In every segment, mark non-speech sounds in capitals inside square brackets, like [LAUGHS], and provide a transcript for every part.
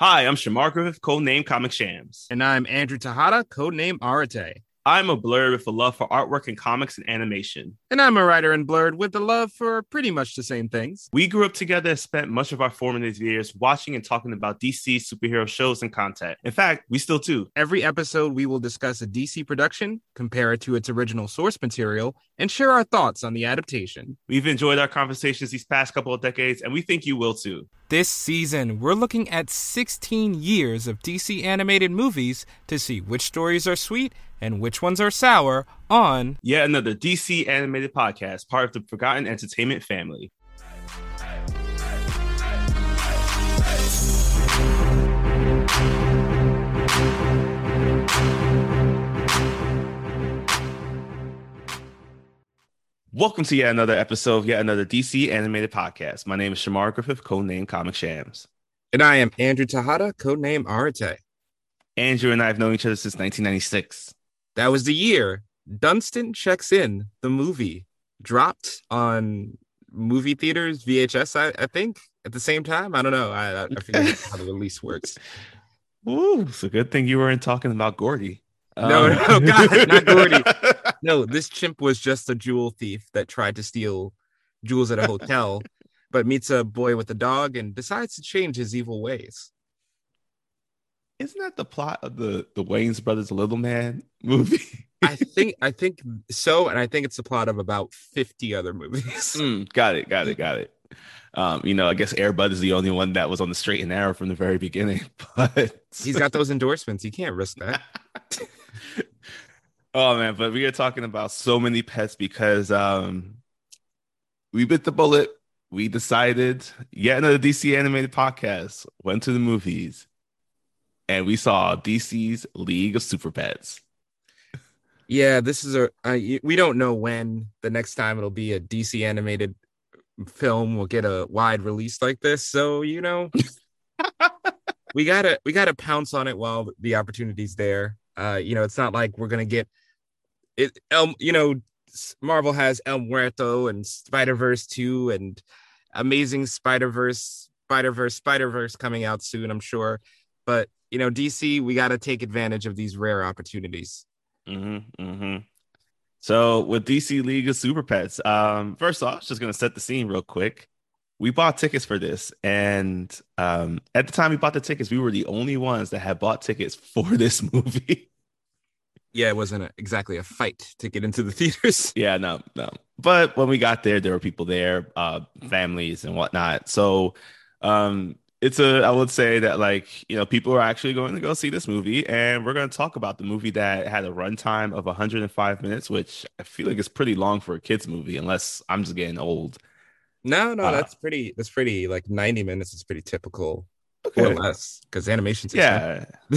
Hi, I'm Shamar Griffith, codename Comic Shams. And I'm Andrew Tejada, codename Arate. I'm a blurred with a love for artwork and comics and animation. And I'm a writer and Blurred with a love for pretty much the same things. We grew up together and spent much of our formative years watching and talking about DC superhero shows and content. In fact, we still do. Every episode, we will discuss a DC production, compare it to its original source material, and share our thoughts on the adaptation. We've enjoyed our conversations these past couple of decades, and we think you will too. This season, we're looking at 16 years of DC animated movies to see which stories are sweet and which ones are sour on Yet another DC animated podcast, part of the Forgotten Entertainment family. Welcome to yet another episode of yet another DC animated podcast. My name is Shamar Griffith, codename Comic Shams. And I am Andrew Tejada, codename Arate. Andrew and I have known each other since 1996. That was the year Dunston Checks In, the movie, dropped on movie theaters, VHS, I, I think, at the same time. I don't know. I, I forget how the release works. [LAUGHS] Ooh, it's a good thing you weren't talking about Gordy. No, Um, no, God, not Gordy. [LAUGHS] No, this chimp was just a jewel thief that tried to steal jewels at a hotel, [LAUGHS] but meets a boy with a dog and decides to change his evil ways. Isn't that the plot of the the Wayans Brothers Little Man movie? I think I think so, and I think it's the plot of about 50 other movies. Mm, got it, got it, got it. Um, you know, I guess Airbud is the only one that was on the straight and narrow from the very beginning, [LAUGHS] but He's got those endorsements. He can't risk that. [LAUGHS] oh man, but we are talking about so many pets because um we bit the bullet. We decided yet another DC animated podcast, went to the movies, and we saw DC's League of Super Pets. Yeah, this is a uh, we don't know when the next time it'll be a DC animated film will get a wide release like this. So you know, [LAUGHS] we gotta we gotta pounce on it while the opportunity's there. Uh, you know, it's not like we're gonna get it. El, you know, Marvel has El Muerto and Spider Verse two and Amazing Spider Verse, Spider Verse, Spider Verse coming out soon. I'm sure, but you know, DC, we gotta take advantage of these rare opportunities. Mm-hmm, mm-hmm. So with DC League of Super Pets, um, first off, just gonna set the scene real quick. We bought tickets for this, and um, at the time we bought the tickets, we were the only ones that had bought tickets [LAUGHS] for this movie. Yeah, it wasn't a, exactly a fight to get into the [LAUGHS] theaters. yeah, no, no. But when we got there, there were people there, uh, families and whatnot. So um, it's a, I would say that like you know people are actually going to go see this movie, and we're going to talk about the movie that had a runtime of 105 minutes, which I feel like is pretty long for a kids movie, unless I'm just getting old. No, no, Uh, that's pretty. That's pretty. Like ninety minutes is pretty typical, Okay. or less, because animation's Yeah. [LAUGHS]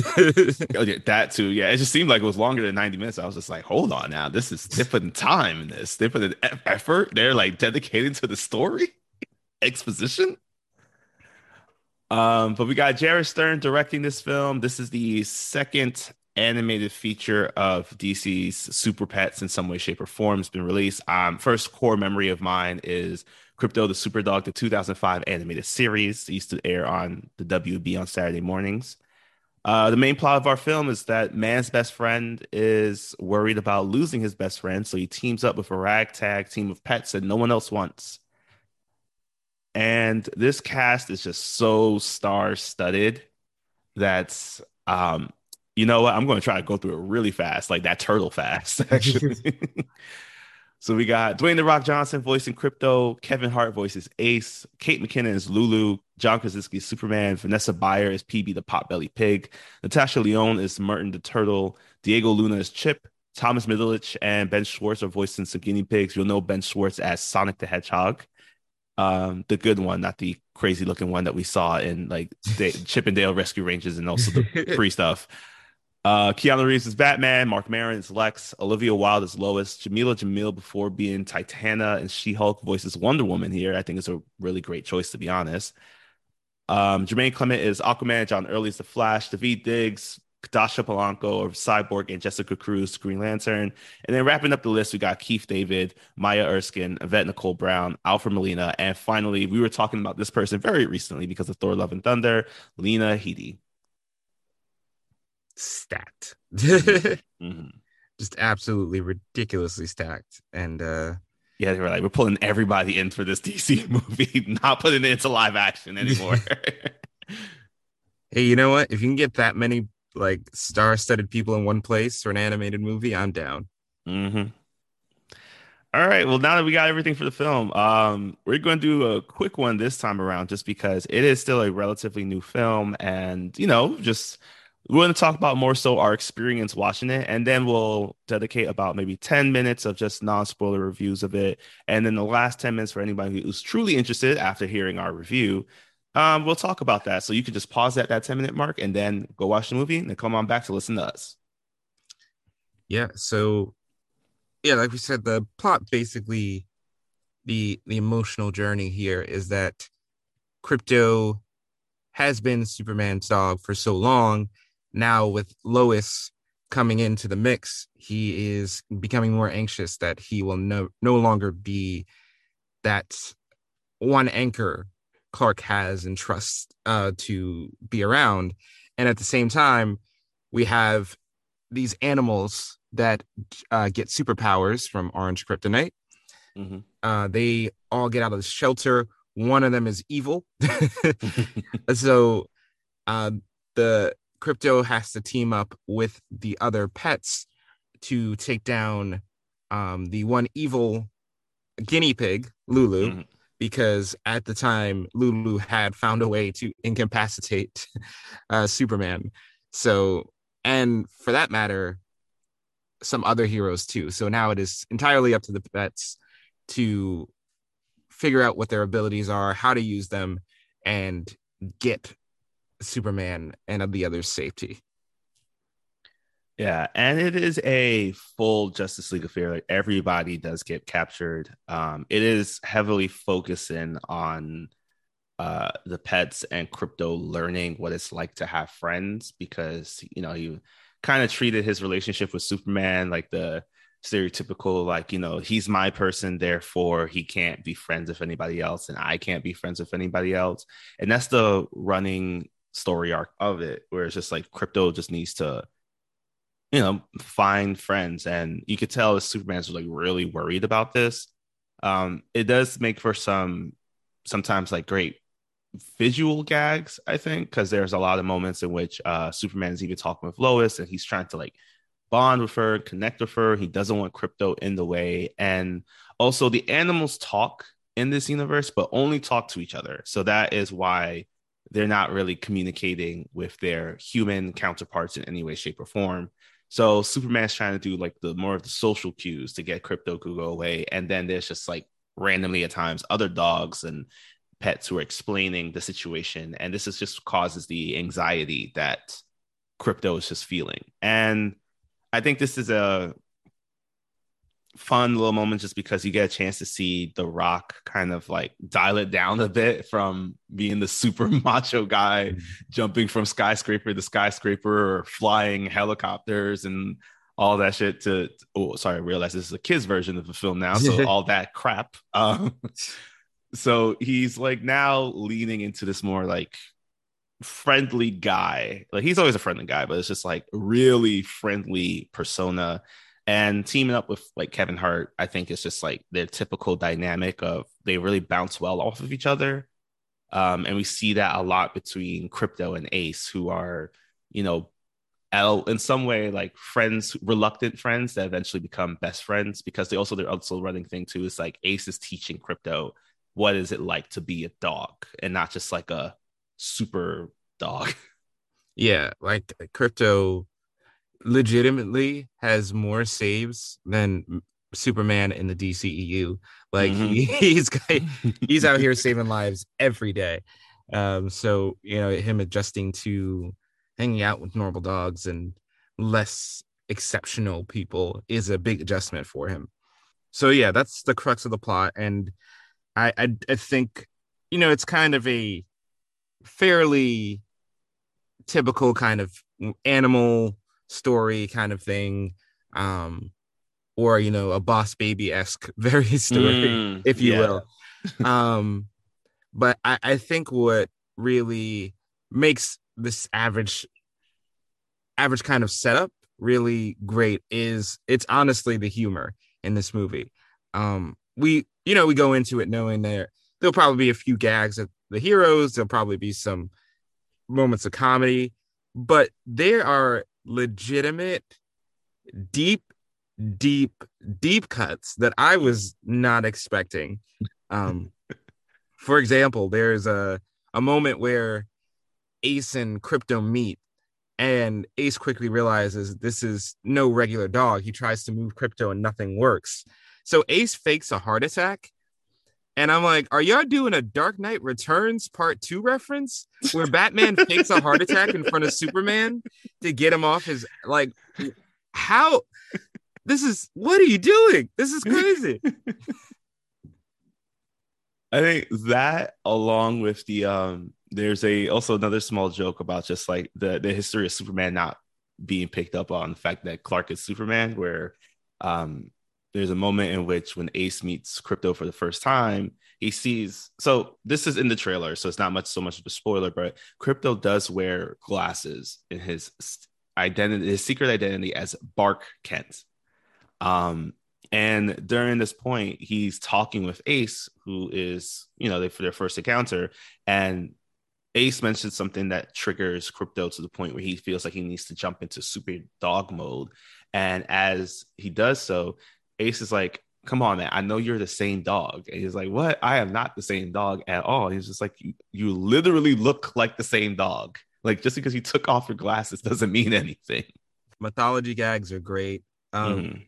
Oh, yeah, that too. Yeah, it just seemed like it was longer than 90 minutes. I was just like, hold on now. This is in time in this. They put in e- effort. They're like dedicated to the story, exposition. Um, but we got Jared Stern directing this film. This is the second animated feature of DC's Super Pets in some way, shape, or form. It's been released. Um, first core memory of mine is Krypto the Super Dog, the 2005 animated series. Used to air on the WB on Saturday mornings. Uh, the main plot of our film is that man's best friend is worried about losing his best friend, so he teams up with a ragtag team of pets that no one else wants. And this cast is just so star-studded that's um you know what? I'm going to try to go through it really fast, like that turtle fast, [LAUGHS] actually. [LAUGHS] so we got Dwayne the Rock Johnson voicing Krypto, Kevin Hart voices Ace, Kate McKinnon is Lulu, John Krasinski is Superman, Vanessa Bayer is PB the Potbelly Pig, Natasha Lyonne is Merton the Turtle, Diego Luna is Chip, Thomas Middleditch and Ben Schwartz are voicing some guinea pigs. You'll know Ben Schwartz as Sonic the Hedgehog, um, the good one, not the crazy looking one that we saw in like Da- Chip and Dale Rescue Rangers and also the [LAUGHS] free stuff. Uh, Keanu Reeves is Batman. Marc Maron is Lex. Olivia Wilde is Lois. Jameela Jamil, before being Titana and She Hulk, voices Wonder Woman here. I think it's a really great choice, to be honest. Um, Jemaine Clement is Aquaman. John Early is The Flash. Daveed Diggs Dascha Polanco of Cyborg and Jessica Cruz, Green Lantern. And then wrapping up the list, we got Keith David, Maya Erskine, Yvette Nicole Brown, Alfred Molina, and finally, we were talking about this person very recently because of Thor Love and Thunder, Lena Headey. Stacked. [LAUGHS] mm-hmm. Just absolutely ridiculously stacked. And uh yeah, they were like, we're pulling everybody in for this DC [LAUGHS] movie, not putting it into live action anymore. [LAUGHS] hey, you know what? If you can get that many like star-studded people in one place for an animated movie, I'm down. Mm-hmm. All right. Well, now that we got everything for the film, um, we're going to do a quick one this time around, just because it is still a relatively new film, and you know, just we're going to talk about more so our experience watching it, and then we'll dedicate about maybe ten minutes of just non-spoiler reviews of it, and then the last ten minutes for anybody who's truly interested after hearing our review um, we'll talk about that. So you can just pause at that 10 minute mark and then go watch the movie and then come on back to listen to us. Yeah. So, yeah, like we said, the plot basically, the the emotional journey here is that Krypto has been Superman's dog for so long. Now with Lois coming into the mix, he is becoming more anxious that he will no no longer be that one anchor Clark has and trusts uh, to be around. And at the same time, we have these animals that uh, get superpowers from Orange Kryptonite. Mm-hmm. Uh, they all get out of the shelter. One of them is evil. [LAUGHS] [LAUGHS] so uh, the Krypto has to team up with the other pets to take down um, the one evil guinea pig, Lulu. Mm-hmm because at the time Lulu had found a way to incapacitate [LAUGHS] uh, Superman. So, and for that matter, some other heroes too. So now it is entirely up to the pets to figure out what their abilities are, how to use them, and get Superman and of the others safety. Yeah, and it is a full Justice League affair. Like everybody does get captured. Um, it is heavily focusing on uh, the pets and Krypto learning what it's like to have friends because you know he kind of treated his relationship with Superman like the stereotypical like you know he's my person therefore he can't be friends with anybody else and I can't be friends with anybody else and that's the running story arc of it where it's just like Krypto just needs to you know, find friends. And you could tell Superman's like really worried about this. Um, it does make for some sometimes like great visual gags, I think, because there's a lot of moments in which uh Superman's even talking with Lois and he's trying to like bond with her, connect with her. He doesn't want Krypto in the way. And also the animals talk in this universe, but only talk to each other. So that is why they're not really communicating with their human counterparts in any way, shape, or form. So Superman's trying to do like the more of the social cues to get Krypto to go away, and then there's just like randomly at times other dogs and pets who are explaining the situation, and this is just causes the anxiety that Krypto is just feeling. And I think this is a fun little moment just because you get a chance to see The Rock kind of like dial it down a bit from being the [LAUGHS] super macho guy mm-hmm. jumping from skyscraper to skyscraper or flying helicopters and all that shit to oh sorry I realize this is a kids version of the film now so [LAUGHS] all that crap. Um, so he's like now leaning into this more like friendly guy. Like he's always a friendly guy but it's just like really friendly persona and teaming up with like Kevin Hart, I think is just like their typical dynamic of they really bounce well off of each other. Um, and we see that a lot between Krypto and Ace, who are, you know, L in some way like friends, reluctant friends that eventually become best friends because they also they're also running thing too. Is like Ace is teaching Krypto what is it like to be a dog and not just like a super dog. Yeah, like Krypto legitimately has more saves than Superman in the DCEU. Like mm-hmm. he, [LAUGHS] he's he's out here [LAUGHS] saving lives every day. Um, so you know him adjusting to hanging out with normal dogs and less exceptional people is a big adjustment for him. So yeah, that's the crux of the plot, and I I, I think you know it's kind of a fairly typical kind of animal story kind of thing um or you know a boss baby esque [LAUGHS] very story Mm, if you yeah. will um but I, I think what really makes this average average kind of setup really great is it's honestly the humor in this movie um we you know we go into it knowing there there'll probably be a few gags at the heroes there'll probably be some moments of comedy but there are legitimate deep deep deep cuts that i was not expecting. Um [LAUGHS] for example there's a a moment where ace and Krypto meet and ace quickly realizes this is no regular dog. He tries to move Krypto and nothing works. So ace fakes a heart attack and i'm like are y'all doing a dark knight returns part two reference where batman fakes a heart attack in front of superman to get him off his like how this is what are you doing? This is crazy. [LAUGHS] I think that along with the um there's a also another small joke about just like the the history of Superman not being picked up on the fact that Clark is Superman where um there's a moment in which when Ace meets Krypto for the first time he sees so this is in the trailer so it's not much so much of a spoiler but Krypto does wear glasses in his identity his secret identity as Bark Kent um and during this point, he's talking with Ace, who is, you know, they for their first encounter. And Ace mentions something that triggers Krypto to the point where he feels like he needs to jump into super dog mode. And as he does so, Ace is like, Come on, man. I know you're the same dog. And he's like, What? I am not the same dog at all. He's just like, You, you literally look like the same dog. Like, just because you took off your glasses doesn't mean anything. mythology gags are great um Mhm.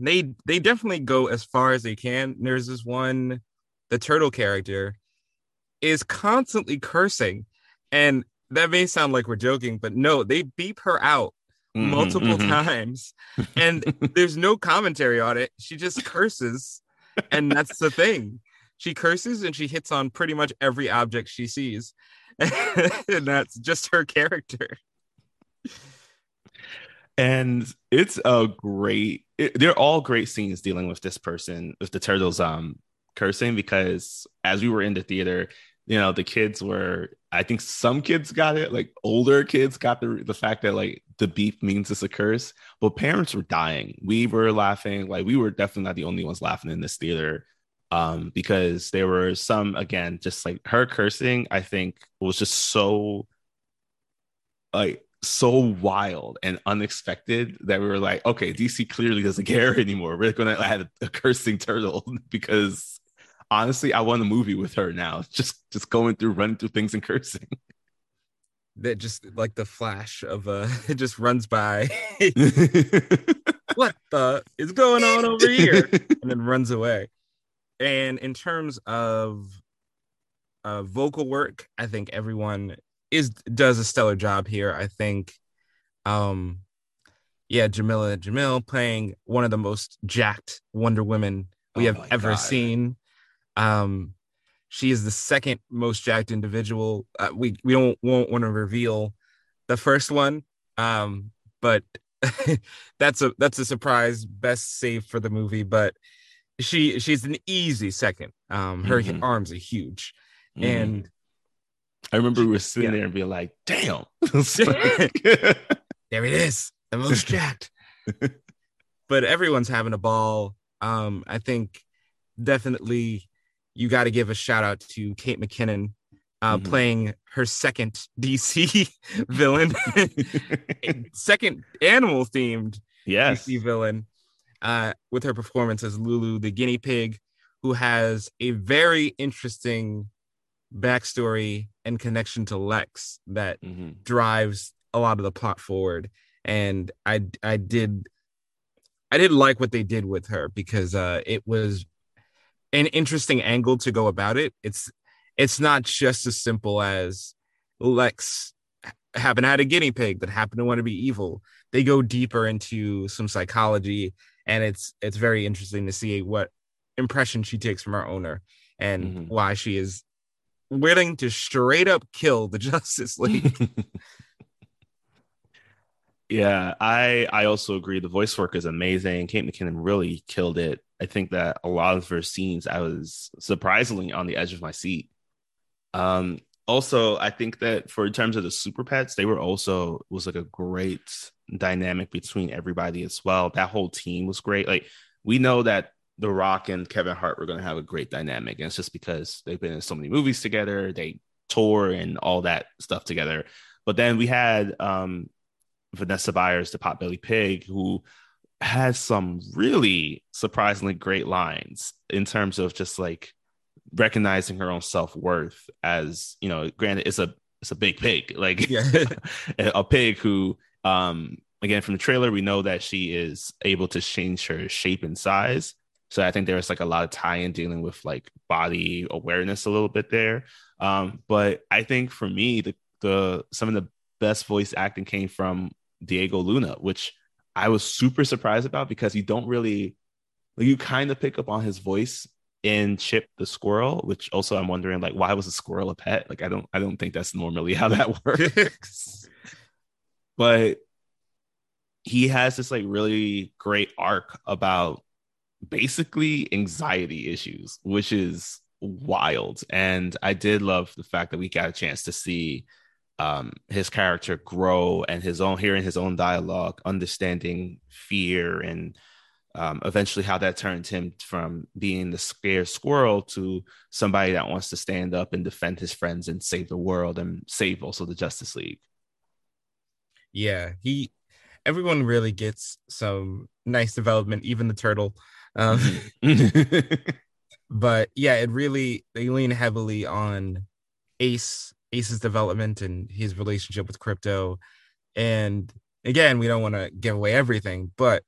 they they definitely go as far as they can. There's this one, the turtle character is constantly cursing, and that may sound like we're joking, but no, they beep her out Mhm, multiple mhm. times, and there's no commentary on it. She just curses, and that's the thing. She curses and she hits on pretty much every object she sees, [LAUGHS] and that's just her character. and it's a great it, they're all great scenes dealing with this person with the turtles um cursing because as we were in the theater you know the kids were i think some kids got it like older kids got the the fact that like the beef means it's a curse but parents were dying we were laughing like we were definitely not the only ones laughing in this theater um because there were some again just like her cursing i think was just so like so wild and unexpected that we were like, okay, DC clearly doesn't [LAUGHS] care anymore. We're gonna add a cursing turtle [LAUGHS] because honestly, I want a movie with her now. [LAUGHS] Just just going through, running through things and cursing. [LAUGHS] That just like the flash of uh, [LAUGHS] it just runs by. what the is going on over here? and then runs away. And in terms of uh, vocal work, I think everyone is does a stellar job here. I think, um, yeah, Jameela Jamil playing one of the most jacked Wonder Women we Oh have ever God. seen. Um, she is the second most jacked individual. Uh, we we don't won't want to reveal the first one, um, but [LAUGHS] that's a that's a surprise. Best save for the movie, but she she's an easy second. Um, her Mhm. arms are huge, Mhm. and I remember we were sitting Yeah. there and being like, damn. [LAUGHS] [LAUGHS] There it is, the most jacked. but everyone's having a ball. Um, I think definitely you got to give a shout out to Kate McKinnon uh, Mhm. playing her second DC [LAUGHS] villain, [LAUGHS] second animal themed yes. DC villain, uh, with her performance as Lulu, the guinea pig, who has a very interesting backstory and connection to Lex that Mhm. drives a lot of the plot forward. And I I did I did like what they did with her because uh, it was an interesting angle to go about it. It's it's not just as simple as Lex happened had a guinea pig that happened to want to be evil. They go deeper into some psychology, and it's it's very interesting to see what impression she takes from her owner and Mhm. why she is willing to straight up kill the [LAUGHS] Justice League. [LAUGHS] Yeah, I I also agree. The voice work is amazing. Kate McKinnon really killed it. I think that a lot of her scenes, I was surprisingly on the edge of my seat. Um, also, I think that for in terms of the super pets, they were also was like a great dynamic between everybody as well. That whole team was great. Like we know that The Rock and Kevin Hart were going to have a great dynamic, and it's just because they've been in so many movies together, they tour and all that stuff together. But then we had um, Vanessa Byers, the Potbelly Pig, who has some really surprisingly great lines in terms of just like recognizing her own self-worth as you know granted it's a it's a big pig like yeah. [LAUGHS] a pig who um again from the trailer we know that she is able to change her shape and size so i think there's like a lot of tie-in dealing with like body awareness a little bit there um but i think for me the the some of the best voice acting came from diego luna which i was super surprised about because you don't really you kind of pick up on his voice in Chip the squirrel, which also I'm wondering like why was a squirrel a pet? Like I don't I don't think that's normally how that [LAUGHS] works. but he has this like really great arc about basically anxiety issues, which is wild. And I did love the fact that we got a chance to see um, his character grow and his own hearing his own dialogue, understanding fear and um, eventually how that turned him from being the scared squirrel to somebody that wants to stand up and defend his friends and save the world and save also the Justice League. Yeah, he everyone really gets some nice development, even the turtle. Um, [LAUGHS] [LAUGHS] but yeah, it really they lean heavily on Ace, Ace's development and his relationship with Krypto. And again, we don't want to give away everything, but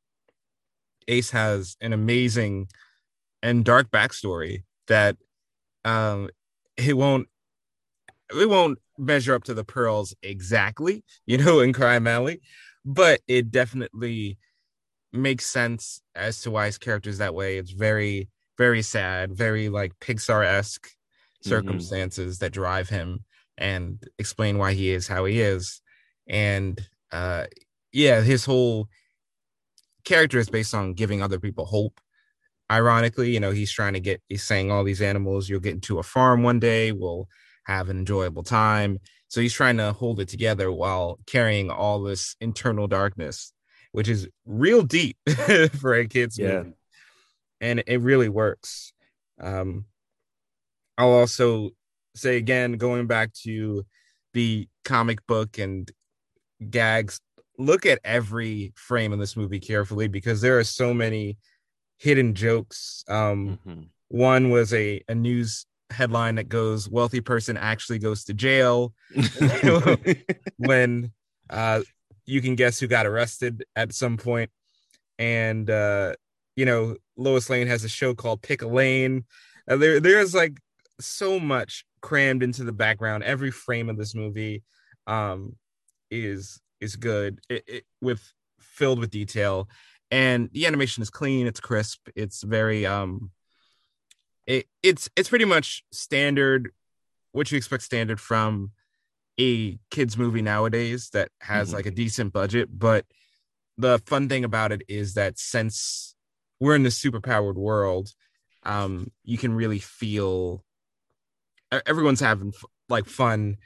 Ace has an amazing and dark backstory that um it won't it won't measure up to the pearls exactly, you know, in Crime Alley, but it definitely makes sense as to why his character is that way. It's very, very sad, very like Pixar esque mm-hmm. circumstances mm-hmm. that drive him and explain why he is how he is. And uh yeah, his whole character is based on giving other people hope. Ironically, you know, he's trying to get, he's saying all these animals, you'll get into a farm one day, we'll have an enjoyable time. So he's trying to hold it together while carrying all this internal darkness, which is real deep [LAUGHS] for a kid's yeah. movie. And it really works. Um, I'll also say again, going back to the comic book and gags look at every frame in this movie carefully because there are so many hidden jokes. Um, mm-hmm. One was a, a news headline that goes, Wealthy person actually goes to jail. [LAUGHS] [LAUGHS] when uh, you can guess who got arrested at some point. And, uh, you know, Lois Lane has a show called Pick a Lane. Uh, there, there's like so much crammed into the background. Every frame of this movie um, is is good. It, it, with filled with detail. And the animation is clean. It's crisp. It's very um it, it's it's pretty much standard what you expect standard from a kids movie nowadays that has mm-hmm. like a decent budget. But the fun thing about it is that since we're in the super powered world um you can really feel everyone's having like fun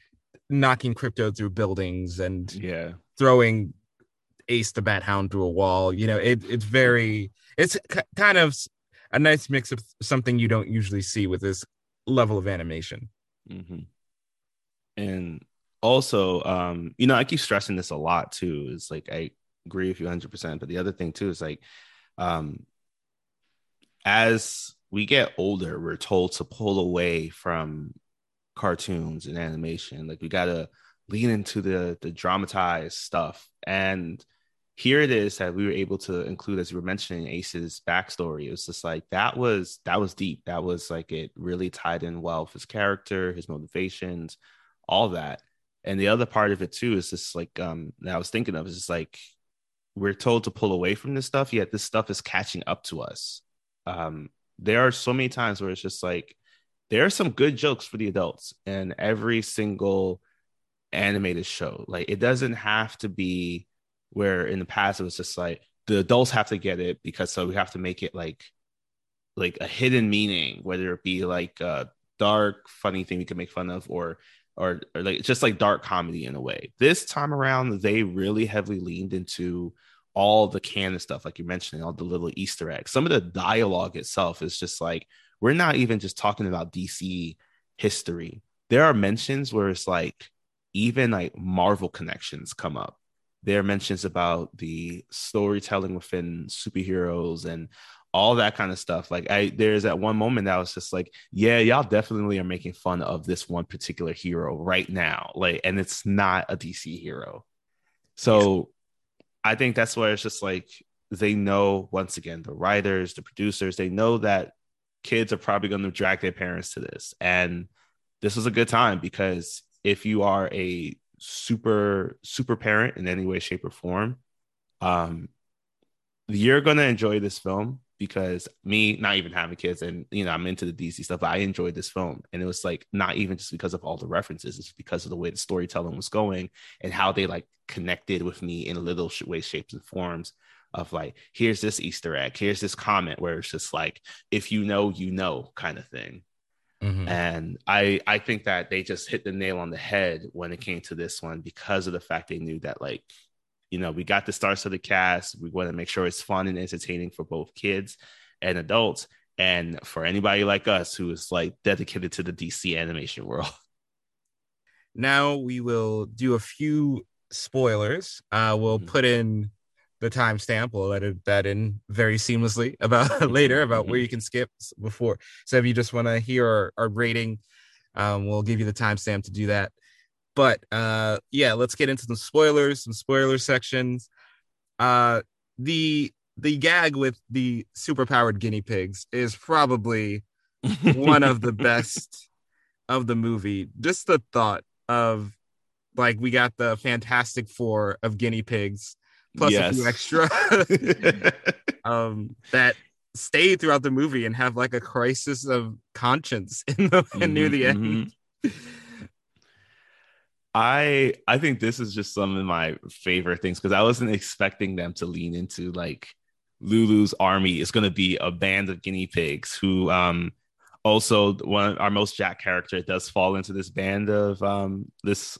knocking Krypto through buildings and yeah throwing ace the bat hound through a wall you know it, it's very it's kind of a nice mix of something you don't usually see with this level of animation mm-hmm. and also um you know i keep stressing this a lot too is like i agree with you 100% but the other thing too is like um as we get older we're told to pull away from cartoons and animation. Like we gotta lean into the the dramatized stuff. And here it is that we were able to include as you were mentioning ace's backstory. It was just like that was that was deep. That was like it really tied in well with his character his motivations all that. And the other part of it too is just like um that i was thinking of is just like we're told to pull away from this stuff yet this stuff is catching up to us. Um there are so many times where it's just like there are some good jokes for the adults and every single animated show. Like it doesn't have to be where in the past it was just like the adults have to get it because so we have to make it like like a hidden meaning, whether it be like a dark, funny thing we can make fun of, or or, or like just like dark comedy in a way. This time around, they really heavily leaned into all the canon stuff, like you mentioned, all the little Easter eggs. Some of the dialogue itself is just like we're not even just talking about DC history. There are mentions where it's like even like Marvel connections come up. There are mentions about the storytelling within superheroes and all that kind of stuff. Like I there's that one moment that was just like, yeah, y'all definitely are making fun of this one particular hero right now. Like, and it's not a DC hero. So I think that's where it's just like they know once again, the writers, the producers, they know that kids are probably going to drag their parents to this. And this was a good time because if you are a super, super parent in any way, shape, or form, um, you're going to enjoy this film because me not even having kids and you know I'm into the DC stuff, but I enjoyed this film. And it was like not even just because of all the references, it's because of the way the storytelling was going and how they like connected with me in little ways, shapes, and forms of like, here's this Easter egg, here's this comment where it's just like, if you know, you know, kind of thing. Mm-hmm. And I I think that they just hit the nail on the head when it came to this one because of the fact they knew that like you know, we got the stars of the cast. We want to make sure it's fun and entertaining for both kids and adults. And for anybody like us who is like dedicated to the DC animation world. [LAUGHS] Now we will do a few spoilers. Uh, we'll mm-hmm. put in the timestamp. We'll edit that in very seamlessly [LAUGHS] about [LAUGHS] later about where mm-hmm. you can skip before. So if you just want to hear our, our rating, um, we'll give you the timestamp to do that. But uh, yeah, let's get into some spoilers, some spoiler sections. Uh, the the gag with the superpowered guinea pigs is probably one of the [LAUGHS] best of the movie. Just the thought of like we got the Fantastic Four of guinea pigs plus yes. a few extra [LAUGHS] um, that stay throughout the movie and have like a crisis of conscience [LAUGHS] in the mm-hmm, near the end. Mm-hmm. I I think this is just some of my favorite things because I wasn't expecting them to lean into like Lulu's army is going to be a band of guinea pigs who um also one our most Jack character does fall into this band of um this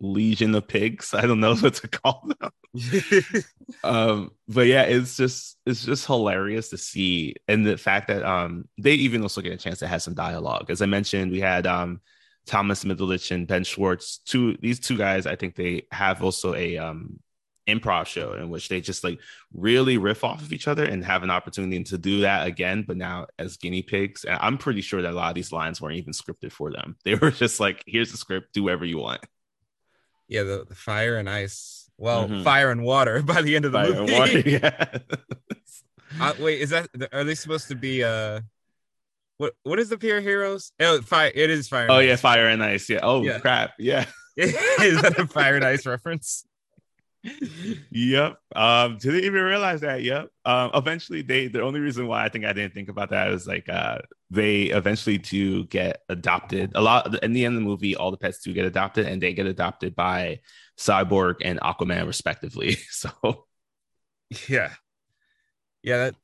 legion of pigs. I don't know [LAUGHS] what to call them. [LAUGHS] um but yeah, it's just it's just hilarious to see and the fact that um they even also get a chance to have some dialogue. As I mentioned, we had um Thomas Middleditch and Ben Schwartz. Two these two guys, I think they have also a um improv show in which they just like really riff off of each other and have an opportunity to do that again, but now as guinea pigs. And I'm pretty sure that a lot of these lines weren't even scripted for them. [LAUGHS] They were just like, here's the script, do whatever you want. Yeah, the, the fire and ice. Well, mm-hmm. fire and water [LAUGHS] by the end of the fire movie. Water, [LAUGHS] yeah. uh, wait, is that are they supposed to be uh what what is the pair heroes? Oh, fire! It is fire. Oh yeah, fire and ice. Yeah. Oh yeah. crap. Yeah. [LAUGHS] [LAUGHS] is that a fire and ice reference? yep. Um, didn't even realize that. Yep. Um, eventually they the only reason why I think I didn't think about that is like uh they eventually do get adopted. A lot in the end of the movie, all the pets do get adopted and they get adopted by Cyborg and Aquaman respectively. [LAUGHS] So yeah. Yeah, that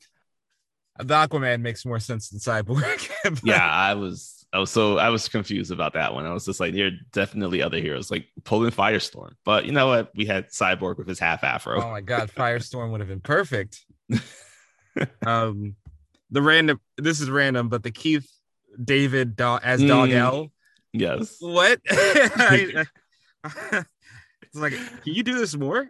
the Aquaman makes more sense than Cyborg. [LAUGHS] yeah, I was I was so I was confused about that one. I was just like, there are definitely other heroes like pulling Firestorm, but you know what? We had Cyborg with his half afro. Oh my god, Firestorm would have been perfect. [LAUGHS] um, the random. This is random, but the Keith David do- as Dog mm, L. Yes. What? [LAUGHS] I, I, it's like, can you do this more?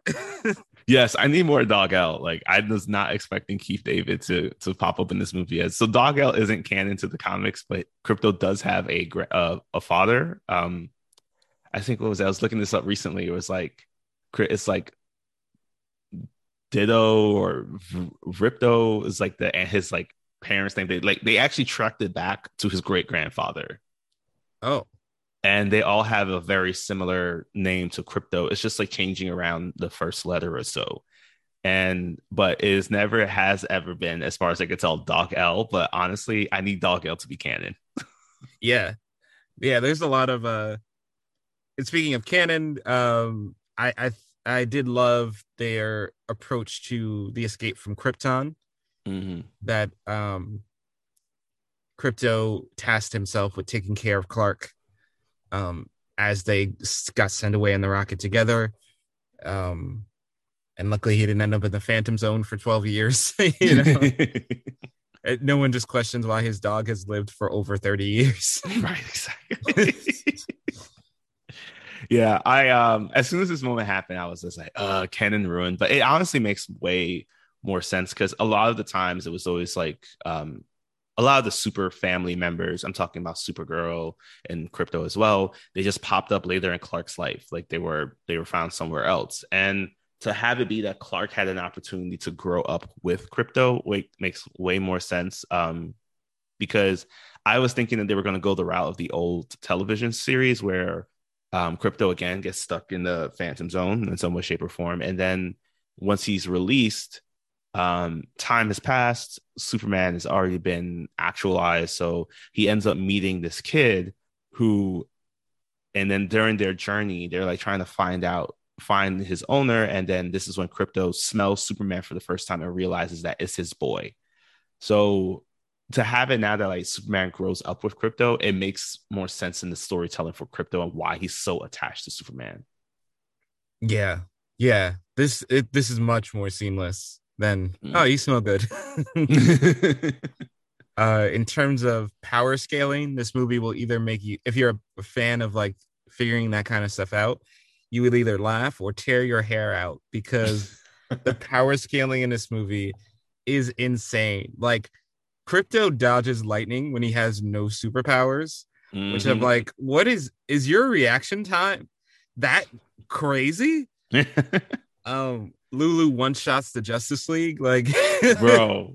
Yes, I need more Dog-El. Like I was not expecting Keith David to to pop up in this movie. Yet. So Dog-El isn't canon to the comics, but Krypto does have a uh, a father. Um, I think what was that? I was looking this up recently. It was like it's like Ditto or Ripto is like the his like parents' name. They like they actually tracked it back to his great grandfather. Oh, and they all have a very similar name to Krypto. It's just like changing around the first letter or so. And but it is never has ever been, as far as I could tell, Dog-El. But honestly, I need Dog-El to be canon. [LAUGHS] yeah. Yeah, there's a lot of uh and speaking of canon, um I I I did love their approach to the escape from Krypton. Mhm. That um, Krypto tasked himself with taking care of Clark um, as they got sent away in the rocket together. Um, and luckily, he didn't end up in the Phantom Zone for 12 years. [LAUGHS] you know, [LAUGHS] no one just questions why his dog has lived for over 30 years. [LAUGHS] right, exactly. yeah, I um as soon as this moment happened, I was just like, uh, canon ruined. But it honestly makes way more sense because a lot of the times it was always like um a lot of the super family members, I'm talking about Supergirl and Krypto as well, they just popped up later in Clark's life. Like they were they were found somewhere else. And to have it be that Clark had an opportunity to grow up with Krypto wait, makes way more sense. Um, because I was thinking that they were going to go the route of the old television series where um, Krypto again gets stuck in the Phantom Zone in some way, shape, or form, and then once he's released, um, time has passed. Superman has already been actualized, so he ends up meeting this kid who, and then during their journey, they're like trying to find out find his owner. And then this is when Krypto smells superman for the first time and realizes that it's his boy. So to have it now that like superman grows up with Krypto it makes more sense in the storytelling for Krypto and why he's so attached to superman. Yeah, yeah. This it, this is much more seamless than Mm. oh, you smell good. [LAUGHS] [LAUGHS] uh, in terms of power scaling, this movie will either make you, if you're a fan of like figuring that kind of stuff out, you will either laugh or tear your hair out because [LAUGHS] the power scaling in this movie is insane. Like, Krypto dodges lightning when he has no superpowers, which I'm Mhm. like, what is is your reaction time that crazy? um Lulu one shots the Justice League. Like [LAUGHS] bro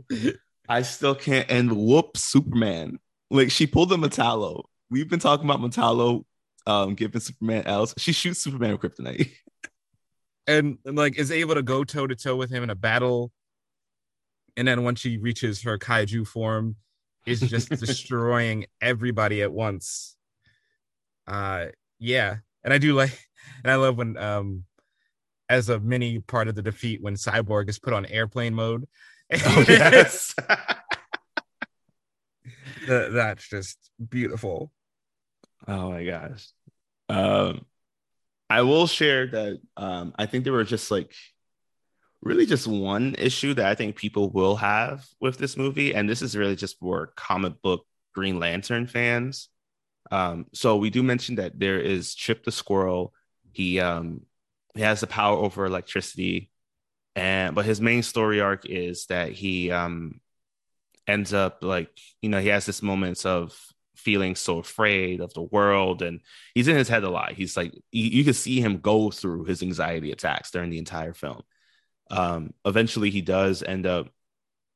i still can't and whoop superman like she pulled the metallo we've been talking about metallo um giving superman else she shoots superman with kryptonite [LAUGHS] and, and, like is able to go toe to toe with him in a battle. And then once she reaches her kaiju form, is just [LAUGHS] destroying everybody at once. Uh yeah. And I do like and I love when um as a mini part of the defeat when Cyborg is put on airplane mode. oh [LAUGHS] yes [LAUGHS] Th- that's just beautiful. Oh my gosh. Um, I will share that um, I think there were just like really just one issue that I think people will have with this movie, and this is really just for comic book Green Lantern fans. Um, so we do mention that there is Chip the Squirrel. He um, he has the power over electricity, and but his main story arc is that he um, ends up like you know he has this moments of feeling so afraid of the world and he's in his head a lot. He's like you, you can see him go through his anxiety attacks during the entire film. Um eventually he does end up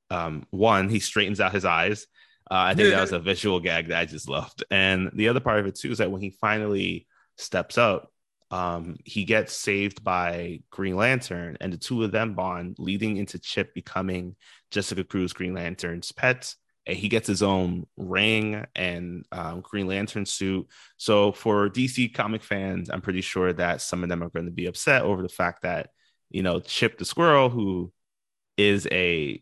um one he straightens out his eyes. Uh, i think that was a visual gag that i just loved. And the other part of it too is that when he finally steps up um he gets saved by green lantern and the two of them bond leading into chip becoming jessica cruz green lantern's pet and he gets his own ring and um, Green Lantern suit. So for DC comic fans, I'm pretty sure that some of them are going to be upset over the fact that you know Chip the Squirrel, who is a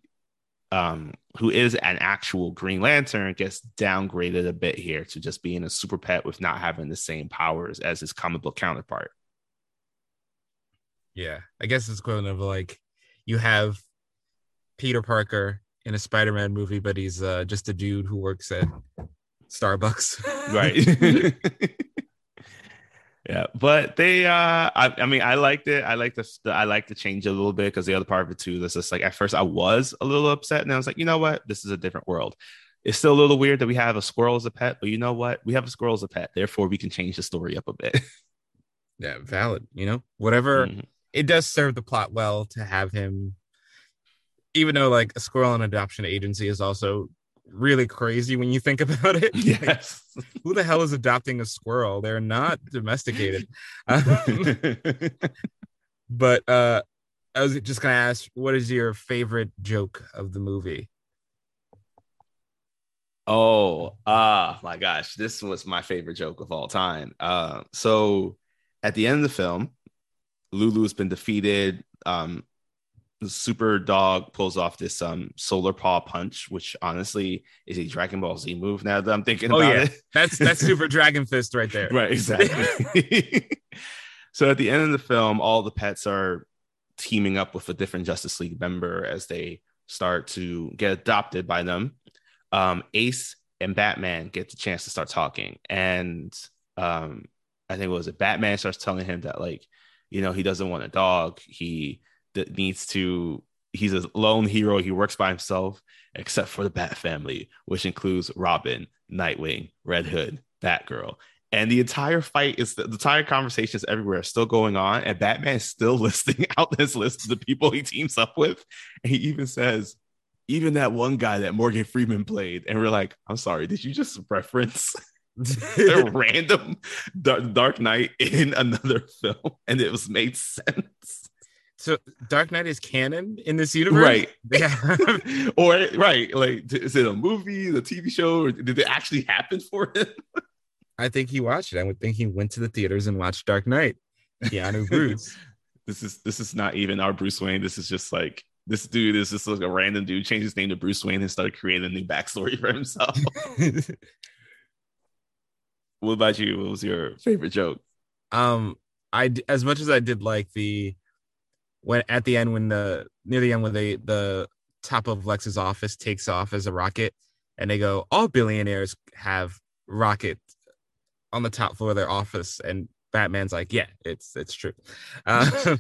um, who is an actual Green Lantern, gets downgraded a bit here to just being a super pet with not having the same powers as his comic book counterpart. Yeah, I guess it's equivalent of like you have Peter Parker in a Spider-Man movie, but he's uh, just a dude who works at Starbucks. right [LAUGHS] [LAUGHS] yeah but they uh I, I mean i liked it i like the i like the change a little bit because the other part of it too this is like at first i was a little upset and i was like you know what this is a different world it's still a little weird that we have a squirrel as a pet but you know what we have a squirrel as a pet therefore we can change the story up a bit [LAUGHS] yeah, valid. You know, whatever. Mhm. It does serve the plot well to have him, even though like a squirrel and adoption agency is also really crazy when you think [LAUGHS] about it. [LAUGHS] Like, yes who the hell is adopting a squirrel? They're not domesticated. [LAUGHS] Um, but uh I was just gonna ask, what is your favorite joke of the movie? Oh, ah, my gosh, this was my favorite joke of all time. Uh, so at the end of the film, Lulu's been defeated. Um, super dog pulls off this um solar paw punch, which honestly is a Dragon Ball Z move. Now that I'm thinking Oh yeah, it, that's that's Super Dragon Fist right there. [LAUGHS] right? Exactly. [LAUGHS] so at the end of the film, all the pets are teaming up with a different Justice League member as they start to get adopted by them. Um, Ace and Batman get the chance to start talking, and um, I think it was it? Batman starts telling him that like, you know, he doesn't want a dog. He that needs to. He's a lone hero. He works by himself, except for the Bat family, which includes Robin, Nightwing, Red Hood, Batgirl. And the entire fight is the, the entire conversation is everywhere, still going on, and Batman is still [LAUGHS] listing out this list of the people he teams up with. And he even says, even that one guy that Morgan Freeman played, and we're like, I'm sorry, did you just reference [LAUGHS] a random Dark, Dark Knight in another [LAUGHS] film? And it was made sense, so Dark Knight is canon in this universe, right? Yeah. [LAUGHS] or right, like is it a movie, the TV show, or did it actually happen for him? [LAUGHS] I think he watched it. I would think he went to the theaters and watched Dark Knight. Keanu [LAUGHS] Bruce. this is this is not even our Bruce Wayne. This is just like this dude is just like a random dude changed his name to Bruce Wayne and started creating a new backstory for himself. what about you? What was your favorite joke? um, I as much as I did like the when at the end when the near the end when they the top of Lex's office takes off as a rocket and they go all billionaires have rocket on the top floor of their office. And Batman's like yeah it's it's true. Uh,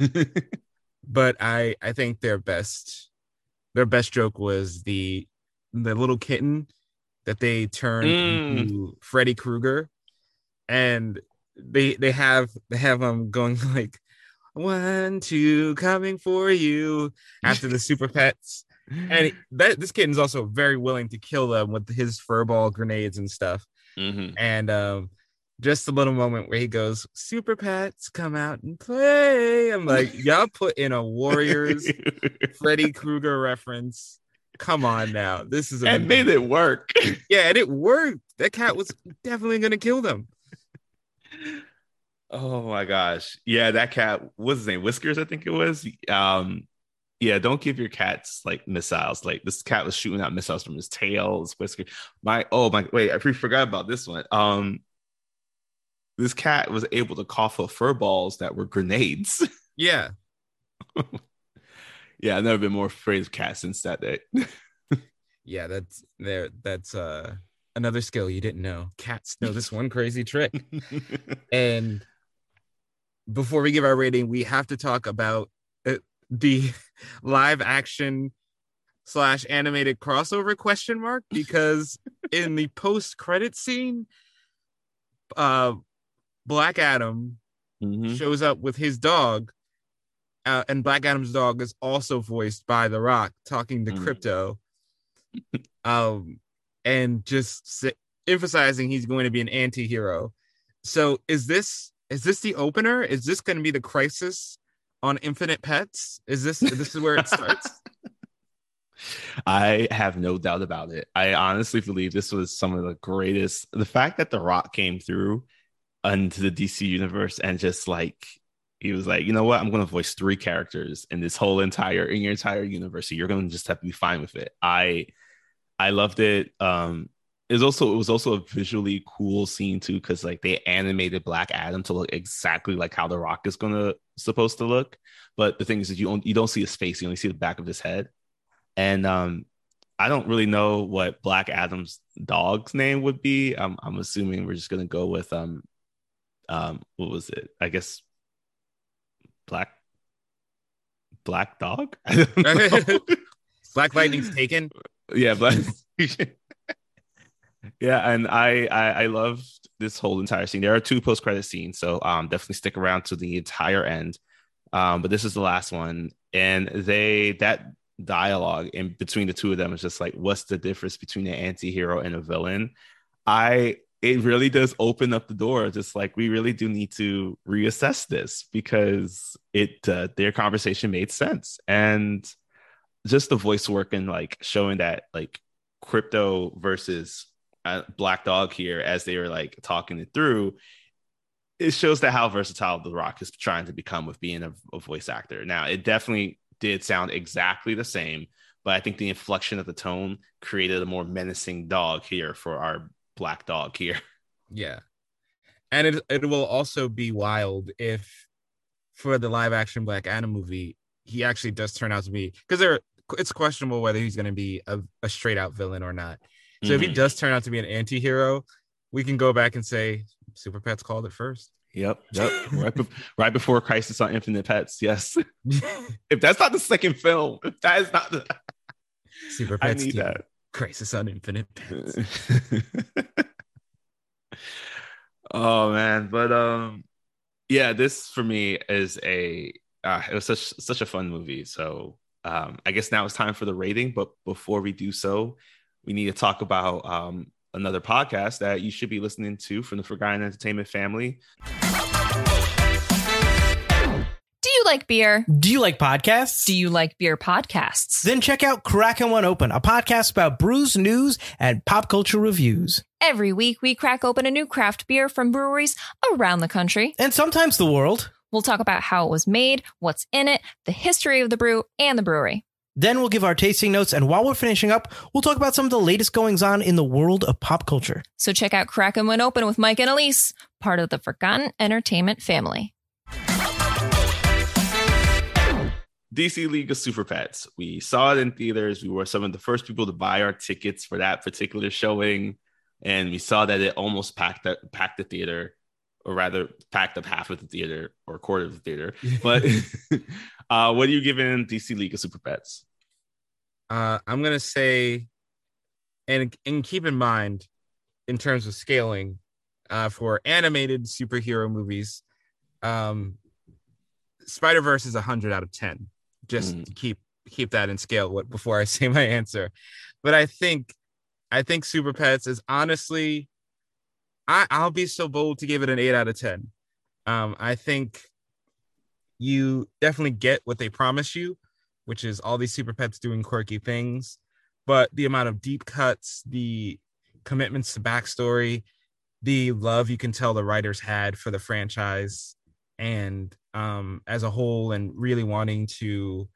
[LAUGHS] but I I think their best their best joke was the the little kitten that they turned Mm. into Freddy Krueger, and they they have they have um going [LAUGHS] like one two coming for you after the super pets. And he- [LAUGHS] that this kitten's also very willing to kill them with his furball grenades and stuff. Mhm. and um just a little moment where he goes super pets come out and play. I'm like y'all put in a warriors [LAUGHS] freddy krueger reference. Come on now. This is and made it work. [LAUGHS] yeah and it worked. That cat was definitely gonna kill them Oh my gosh. Yeah, that cat, what's his name? Whiskers, I think it was. Um, yeah, don't give your cats like missiles. Like this cat was shooting out missiles from his tail, his whisker. My oh my wait, I forgot about this one. Um this cat was able to cough up fur balls that were grenades. [LAUGHS] yeah yeah, I've never been more afraid of cats since that day. [LAUGHS] yeah that's there that's uh another skill you didn't know cats know this one crazy trick [LAUGHS] And before we give our rating, we have to talk about uh, the [LAUGHS] live action slash animated crossover question mark [LAUGHS] because in the post credit scene, uh, Black Adam Mhm. shows up with his dog, uh, and Black Adam's dog is also voiced by The Rock talking to Mm. Krypto, [LAUGHS] um, and just emphasizing he's going to be an anti-hero. So is this is this the opener? Is this going to be the crisis on Infinite Pets? Is this this is where it starts? [LAUGHS] I have no doubt about it. I honestly believe this was some of the greatest. The fact that The Rock came through into the DC universe and just like he was like, you know what, I'm going to voice three characters in this whole entire in your entire universe. So you're going to just have to be fine with it. I I loved it. Um, it was also it was also a visually cool scene too because like they animated Black Adam to look exactly like how The Rock is gonna supposed to look. But the thing is that you don't you don't see his face, you only see the back of his head. And um, I don't really know what Black Adam's dog's name would be. I'm I'm assuming we're just gonna go with um um what was it? I guess Black Black Dog. [LAUGHS] I don't [LAUGHS] know. Black Lightning's taken. yeah, Black. [LAUGHS] yeah, and I, I I loved this whole entire scene. There are two post credit scenes, so um definitely stick around to the entire end. Um, but this is the last one, and they that dialogue in between the two of them is just like, what's the difference between an anti-hero and a villain? I it really does open up the door. Just like we really do need to reassess this because it uh, their conversation made sense and just the voice work and like showing that like Krypto versus Uh, black dog here as they were like talking it through it shows that how versatile The Rock is trying to become with being a, a voice actor. Now, it definitely did sound exactly the same, but I think the inflection of the tone created a more menacing dog here for our black dog here. [LAUGHS] Yeah. And it it will also be wild if for the live action Black Adam movie, he actually does turn out to be because there it's questionable whether he's going to be a, a, straight out villain or not. So mm-hmm. if he mm-hmm. does turn out to be an anti-hero, we can go back and say Super Pets called it first. Yep, [LAUGHS] yep. right, be- right before Crisis on Infinite Pets. Yes. [LAUGHS] if that's not the second film, if that is not the [LAUGHS] Super Pets, I need that. Crisis on Infinite Pets. oh man, but um, yeah, this for me is a uh, it was such such a fun movie. So um, I guess now it's time for the rating. But before we do so, we need to talk about um, another podcast that you should be listening to from the Forgotten Entertainment family. Do you like beer? Do you like podcasts? Do you like beer podcasts? Then check out Crackin' One Open, a podcast about brews, news, and pop culture reviews. Every week, we crack open a new craft beer from breweries around the country. And sometimes the world. We'll talk about how it was made, what's in it, the history of the brew, and the brewery. Then we'll give our tasting notes, and while we're finishing up, we'll talk about some of the latest goings on in the world of pop culture. So check out Crackin' One Open with Mike and Elise, part of the Forgotten Entertainment family. DC League of Super Pets. We saw it in theaters. We were some of the first people to buy our tickets for that particular showing, and we saw that it almost packed the, packed the theater or rather packed up half of the theater or a quarter of the theater. But [LAUGHS] uh, what are you giving DC League of Super Pets? Uh, I'm gonna say, and and keep in mind, in terms of scaling, uh, for animated superhero movies, um, Spider Verse is a hundred out of ten. Just mm. keep keep that in scale. What before [LAUGHS] I say my answer, but I think I think Super Pets is honestly I, I'll be so bold to give it an eight out of 10. Um, I think you definitely get what they promise you, which is all these super pets doing quirky things. But the amount of deep cuts, the commitments to backstory, the love you can tell the writers had for the franchise and um, as a whole, and really wanting to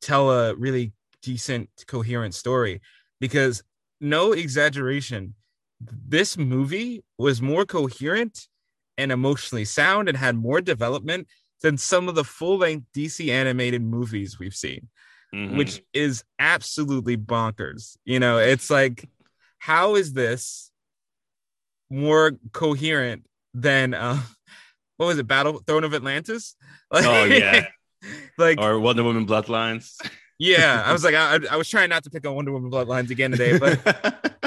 tell a really decent, coherent story. Because no exaggeration, this movie was more coherent and emotionally sound and had more development than some of the full length DC animated movies we've seen, mm-hmm. which is absolutely bonkers. You know, it's like, how is this more coherent than, uh, what was it, Battle Throne of Atlantis? [LAUGHS] oh, yeah. like, or Wonder Woman Bloodlines. yeah. I was [LAUGHS] like, I, I was trying not to pick on Wonder Woman Bloodlines again today, but.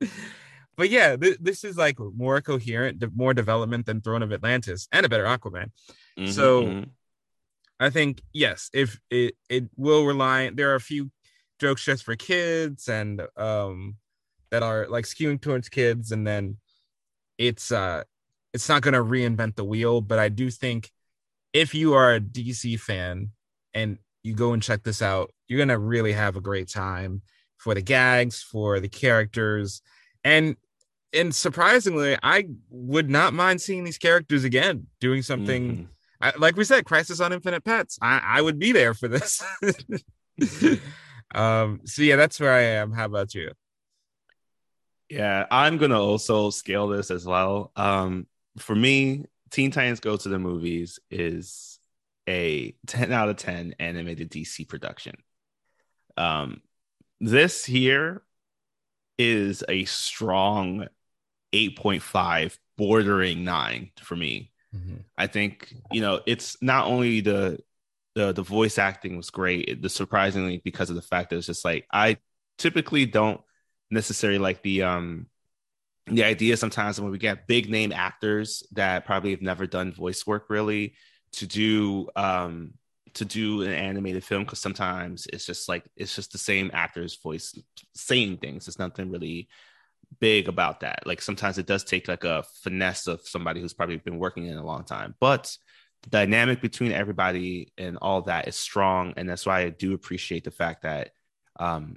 [LAUGHS] but yeah, th- this is like more coherent, more development than Throne of Atlantis and a better Aquaman. Mm-hmm, so mm-hmm. I think yes, if it it will rely, there are a few jokes just for kids and um that are like skewing towards kids, and then it's uh it's not going to reinvent the wheel, but I do think if you are a DC fan and you go and check this out, you're going to really have a great time for the gags, for the characters, and and surprisingly, I would not mind seeing these characters again doing something. Mm-hmm. I, like we said, Crisis on Infinite Pets. I, I would be there for this. [LAUGHS] um. So yeah, that's where I am. How about you? Yeah, I'm gonna also scale this as well. Um, for me, Teen Titans Go to the Movies is a 10 out of 10 animated DC production. Um, this here is a strong 8.5 bordering 9 for me mm-hmm. i think you know it's not only the the the voice acting was great the surprisingly because of the fact that it's just like i typically don't necessarily like the um the idea sometimes when we get big name actors that probably have never done voice work really to do um to do an animated film because sometimes it's just like it's just the same actor's voice saying things it's nothing really big about that. Like sometimes it does take like a finesse of somebody who's probably been working in a long time, but the dynamic between everybody and all that is strong, and that's why I do appreciate the fact that um,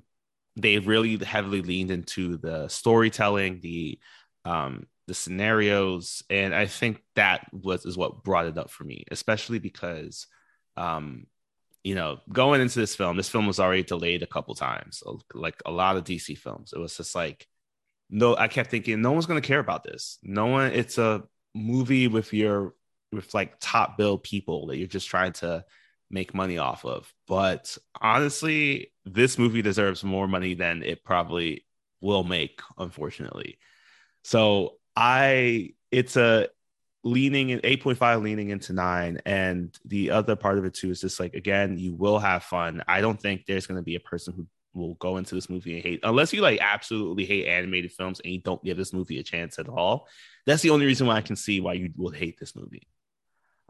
they really heavily leaned into the storytelling, the um, the scenarios, and I think that was is what brought it up for me, especially because, um, you know, going into this film, this film was already delayed a couple times, like a lot of DC films. It was just like, no, I kept thinking, no one's gonna care about this. No one. It's a movie with your with like top bill people that you're just trying to make money off of. But honestly, this movie deserves more money than it probably will make, unfortunately. So I it's a leaning in 8.5 leaning into 9 and the other part of it too is just like again you will have fun i don't think there's going to be a person who will go into this movie and hate unless you like absolutely hate animated films and you don't give this movie a chance at all that's the only reason why i can see why you will hate this movie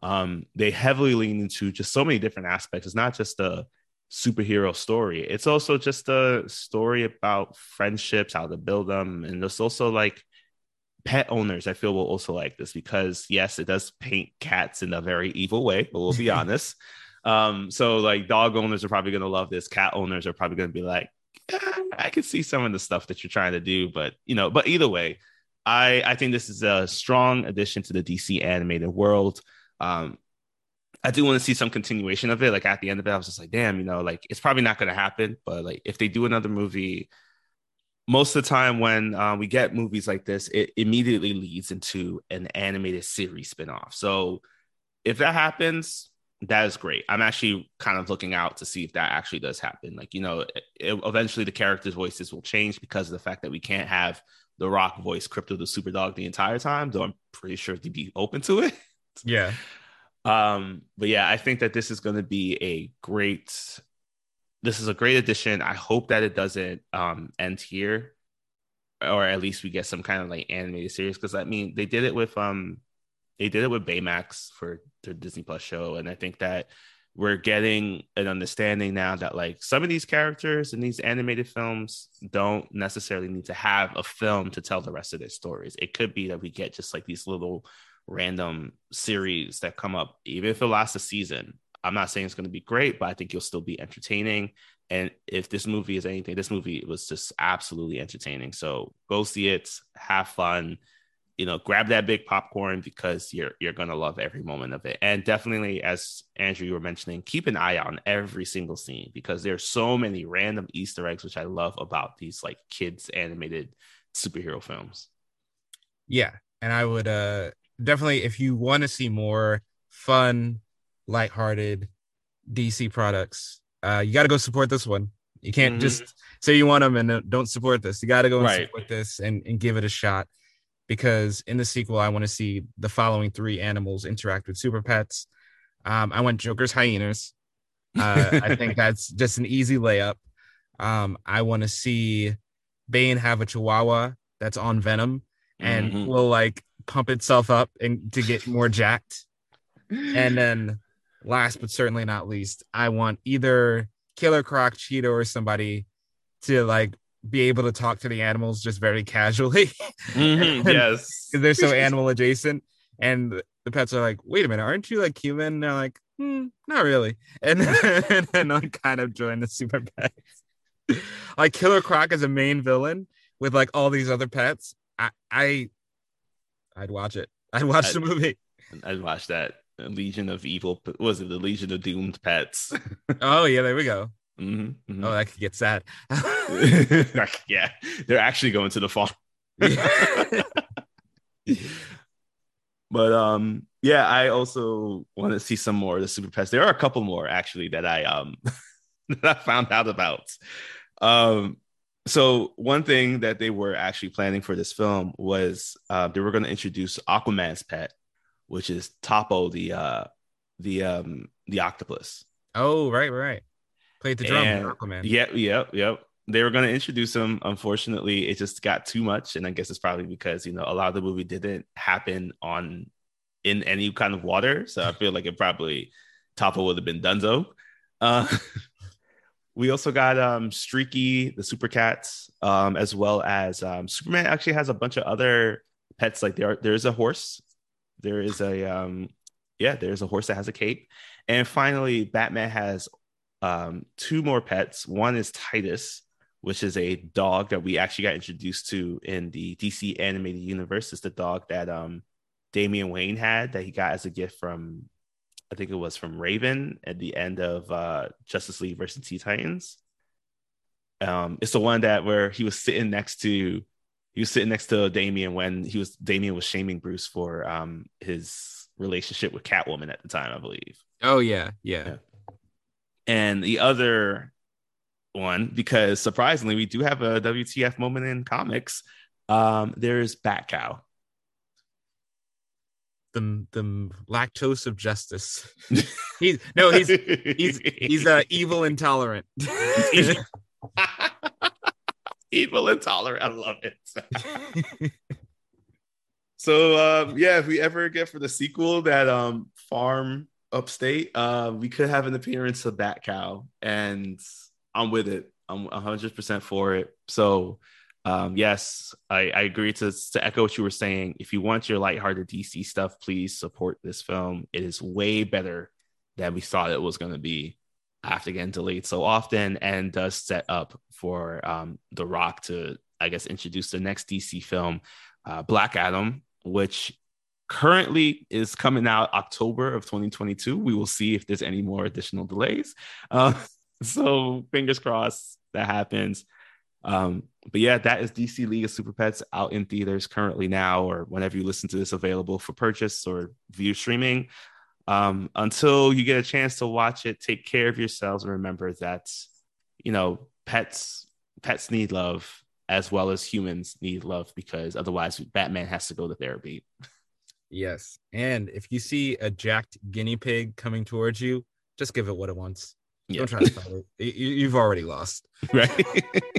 um, they heavily lean into just so many different aspects. It's not just a superhero story, it's also just a story about friendships, how to build them. And there's also like pet owners, I feel will also like this because, yes, it does paint cats in a very evil way, but we'll be [LAUGHS] honest. Um, so like dog owners are probably to love this. Cat owners are probably to be like, I can see some of the stuff that you're trying to do, but you know, but either way, I I think this is a strong addition to the DC animated world. Um, I do want to see some continuation of it. Like at the end of it, I was just like, damn, you know, like it's probably not to happen. But like if they do another movie, most of the time when uh, we get movies like this, it immediately leads into an animated series spinoff. So if that happens, that is great. I'm actually kind of looking out to see if that actually does happen. Like, you know, it, eventually the characters' voices will change because of the fact that we can't have the Rock voice Krypto the Superdog the entire time. Though I'm pretty sure they'd be open to it. Yeah. [LAUGHS] Um, but yeah, I think that this is going to be a great. This is a great addition. I hope that it doesn't um, end here, or at least we get some kind of like animated series. Because I mean, they did it with um, they did it with Baymax for Disney Plus show, and I think that we're getting an understanding now that like some of these characters in these animated films don't necessarily need to have a film to tell the rest of their stories. It could be that we get just like these little random series that come up, even if it lasts a season. I'm not saying it's going to be great, but I think you'll still be entertaining. And if this movie is anything, this movie was just absolutely entertaining. So go see it, have fun, you know, grab that big popcorn because you're you're gonna love every moment of it. And definitely, as Andrew you were mentioning, keep an eye on every single scene because there's so many random Easter eggs, which I love about these like kids animated superhero films. Yeah, and I would uh definitely if you want to see more fun, lighthearted DC products, uh, you got to go support this one. You can't mm-hmm. just say you want them and don't support this. You got to go and right. support this and, and give it a shot because in the sequel, I want to see the following three animals interact with super pets. Um, I want Joker's hyenas. [LAUGHS] Uh, I think that's just an easy layup. Um, I want to see Bane have a chihuahua that's on Venom and mm-hmm. will like pump itself up and to get more jacked. And then last but certainly not least, I want either Killer Croc, Cheetah, or somebody to like be able to talk to the animals just very casually. [LAUGHS] Mm-hmm, yes. Because they're so [LAUGHS] animal adjacent. And the pets are like, wait a minute, aren't you like human? And they're like, hmm, not really. And then, [LAUGHS] and then I kind of join the super pets. like Killer Croc as a main villain with like all these other pets. I, I I'd watch it. I'd watch I'd, the movie. I'd watch that Legion of Evil. Was it the Legion of Doomed Pets? oh yeah, there we go. Mm-hmm, mm-hmm. Oh, that could get sad. [LAUGHS] yeah, they're actually going to the farm. [LAUGHS] but um, yeah, I also want to see some more of the super pets. There are a couple more actually that I um [LAUGHS] that I found out about. Um, so one thing that they were actually planning for this film was uh, they were going to introduce Aquaman's pet, which is Topo, the uh, the um, the octopus. Oh, right, right. Played the drum. Yep, yep, yep. They were going to introduce him. Unfortunately, it just got too much, and I guess it's probably because you know a lot of the movie didn't happen on in any kind of water, so I feel like it probably Topo would have been Dunzo. Uh, [LAUGHS] we also got um, Streaky, the Super Cats, um, as well as um, Superman actually has a bunch of other pets. Like there, are, there's a horse. There is a um, yeah, there's a horse that has a cape. And finally, Batman has um, two more pets. One is Titus, which is a dog that we actually got introduced to in the DC animated universe. It's the dog that um Damian Wayne had that he got as a gift from I think it was from Raven at the end of uh Justice League versus Teen Titans. Um, it's the one that where he was sitting next to he was sitting next to Damian when he was Damian was shaming Bruce for um his relationship with Catwoman at the time, I believe. Oh yeah, yeah. Yeah. And the other one, because surprisingly, we do have a WTF moment in comics. Um, there's Bat Cow. The the lactose of justice. [LAUGHS] he's no, he's he's [LAUGHS] he's uh, evil intolerant. [LAUGHS] evil intolerant. I love it. so um, yeah, if we ever get for the sequel that um farm upstate, uh, we could have an appearance of Bat Cow, and I'm with it. I'm 100 percent for it. So um, yes, I, I agree to, to echo what you were saying. If you want your lighthearted DC stuff, please support this film. It is way better than we thought it was going to be after getting delayed so often and does set up for um, The Rock to, I guess, introduce the next DC film, uh, Black Adam, which currently is coming out October of 2022. We will see if there's any more additional delays. Uh, [LAUGHS] so fingers crossed that happens. Um, but yeah, that is DC League of Super Pets out in theaters currently now, or whenever you listen to this, available for purchase or view streaming. Um, until you get a chance to watch it, take care of yourselves and remember that you know pets pets need love as well as humans need love because otherwise Batman has to go to therapy. [LAUGHS] Yes, and if you see a jacked guinea pig coming towards you, just give it what it wants. Yeah. Don't try to fight it. You, you've already lost. [LAUGHS] right. [LAUGHS]